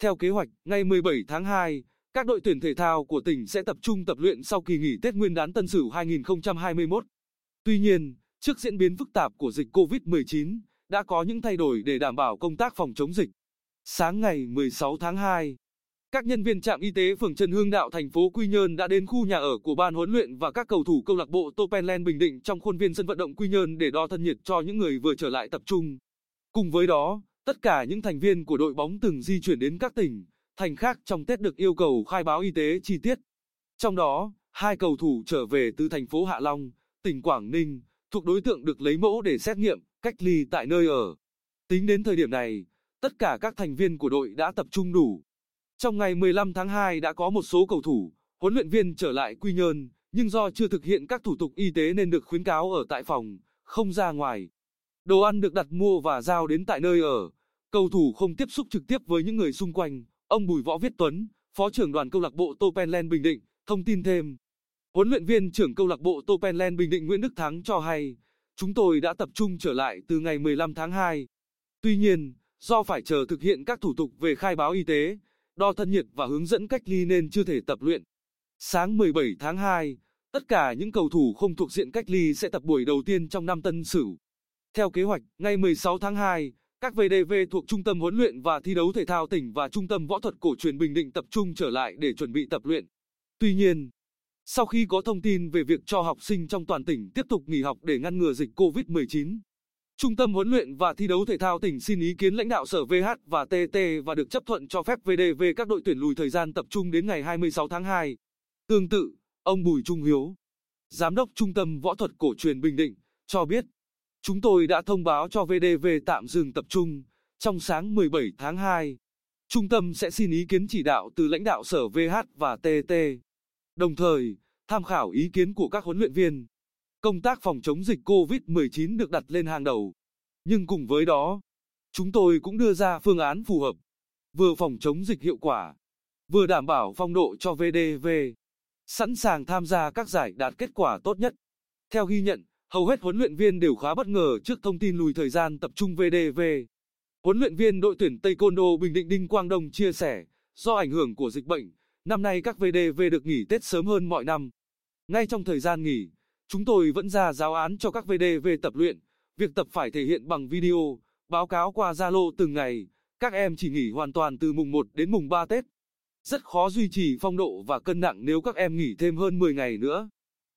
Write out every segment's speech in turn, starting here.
Theo kế hoạch, ngày 17 tháng 2, các đội tuyển thể thao của tỉnh sẽ tập trung tập luyện sau kỳ nghỉ Tết Nguyên đán Tân Sửu 2021. Tuy nhiên, trước diễn biến phức tạp của dịch COVID-19, đã có những thay đổi để đảm bảo công tác phòng chống dịch. Sáng ngày 16 tháng 2, các nhân viên trạm y tế phường Trần Hương Đạo thành phố Quy Nhơn đã đến khu nhà ở của ban huấn luyện và các cầu thủ câu lạc bộ Topenland Bình Định trong khuôn viên sân vận động Quy Nhơn để đo thân nhiệt cho những người vừa trở lại tập trung. Cùng với đó, tất cả những thành viên của đội bóng từng di chuyển đến các tỉnh, thành khác trong Tết được yêu cầu khai báo y tế chi tiết. Trong đó, hai cầu thủ trở về từ thành phố Hạ Long, tỉnh Quảng Ninh, thuộc đối tượng được lấy mẫu để xét nghiệm, cách ly tại nơi ở. Tính đến thời điểm này, tất cả các thành viên của đội đã tập trung đủ. Trong ngày 15 tháng 2 đã có một số cầu thủ, huấn luyện viên trở lại Quy Nhơn, nhưng do chưa thực hiện các thủ tục y tế nên được khuyến cáo ở tại phòng, không ra ngoài. Đồ ăn được đặt mua và giao đến tại nơi ở. Cầu thủ không tiếp xúc trực tiếp với những người xung quanh. Ông Bùi Võ Viết Tuấn, Phó trưởng đoàn câu lạc bộ Topenland Bình Định, thông tin thêm. Huấn luyện viên trưởng câu lạc bộ Topenland Bình Định Nguyễn Đức Thắng cho hay, chúng tôi đã tập trung trở lại từ ngày 15 tháng 2. Tuy nhiên, do phải chờ thực hiện các thủ tục về khai báo y tế, đo thân nhiệt và hướng dẫn cách ly nên chưa thể tập luyện. Sáng 17 tháng 2, tất cả những cầu thủ không thuộc diện cách ly sẽ tập buổi đầu tiên trong năm Tân Sửu. Theo kế hoạch, ngày 16 tháng 2, các VDV thuộc Trung tâm huấn luyện và thi đấu thể thao tỉnh và Trung tâm võ thuật cổ truyền Bình Định tập trung trở lại để chuẩn bị tập luyện. Tuy nhiên, sau khi có thông tin về việc cho học sinh trong toàn tỉnh tiếp tục nghỉ học để ngăn ngừa dịch COVID-19, Trung tâm huấn luyện và thi đấu thể thao tỉnh xin ý kiến lãnh đạo sở VH và TT và được chấp thuận cho phép VDV các đội tuyển lùi thời gian tập trung đến ngày 26 tháng 2. Tương tự, ông Bùi Trung Hiếu, Giám đốc Trung tâm Võ thuật Cổ truyền Bình Định, cho biết, chúng tôi đã thông báo cho VDV tạm dừng tập trung, trong sáng 17 tháng 2. Trung tâm sẽ xin ý kiến chỉ đạo từ lãnh đạo sở VH và TT. Đồng thời, tham khảo ý kiến của các huấn luyện viên. Công tác phòng chống dịch COVID-19 được đặt lên hàng đầu. Nhưng cùng với đó, chúng tôi cũng đưa ra phương án phù hợp, vừa phòng chống dịch hiệu quả, vừa đảm bảo phong độ cho VDV, sẵn sàng tham gia các giải đạt kết quả tốt nhất. Theo ghi nhận, hầu hết huấn luyện viên đều khá bất ngờ trước thông tin lùi thời gian tập trung VDV. Huấn luyện viên đội tuyển Taekwondo Bình Định Đinh Quang Đông chia sẻ, do ảnh hưởng của dịch bệnh, năm nay các VDV được nghỉ Tết sớm hơn mọi năm. Ngay trong thời gian nghỉ, chúng tôi vẫn ra giáo án cho các VDV tập luyện, việc tập phải thể hiện bằng video, báo cáo qua Zalo từng ngày, các em chỉ nghỉ hoàn toàn từ mùng 1 đến mùng 3 Tết. Rất khó duy trì phong độ và cân nặng nếu các em nghỉ thêm hơn 10 ngày nữa.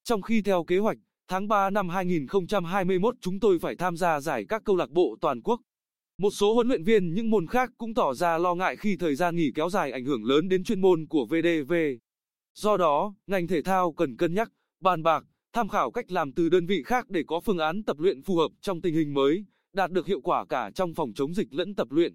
Trong khi theo kế hoạch, tháng 3 năm 2021 chúng tôi phải tham gia giải các câu lạc bộ toàn quốc. Một số huấn luyện viên những môn khác cũng tỏ ra lo ngại khi thời gian nghỉ kéo dài ảnh hưởng lớn đến chuyên môn của VDV. Do đó, ngành thể thao cần cân nhắc, bàn bạc, tham khảo cách làm từ đơn vị khác để có phương án tập luyện phù hợp trong tình hình mới, đạt được hiệu quả cả trong phòng chống dịch lẫn tập luyện.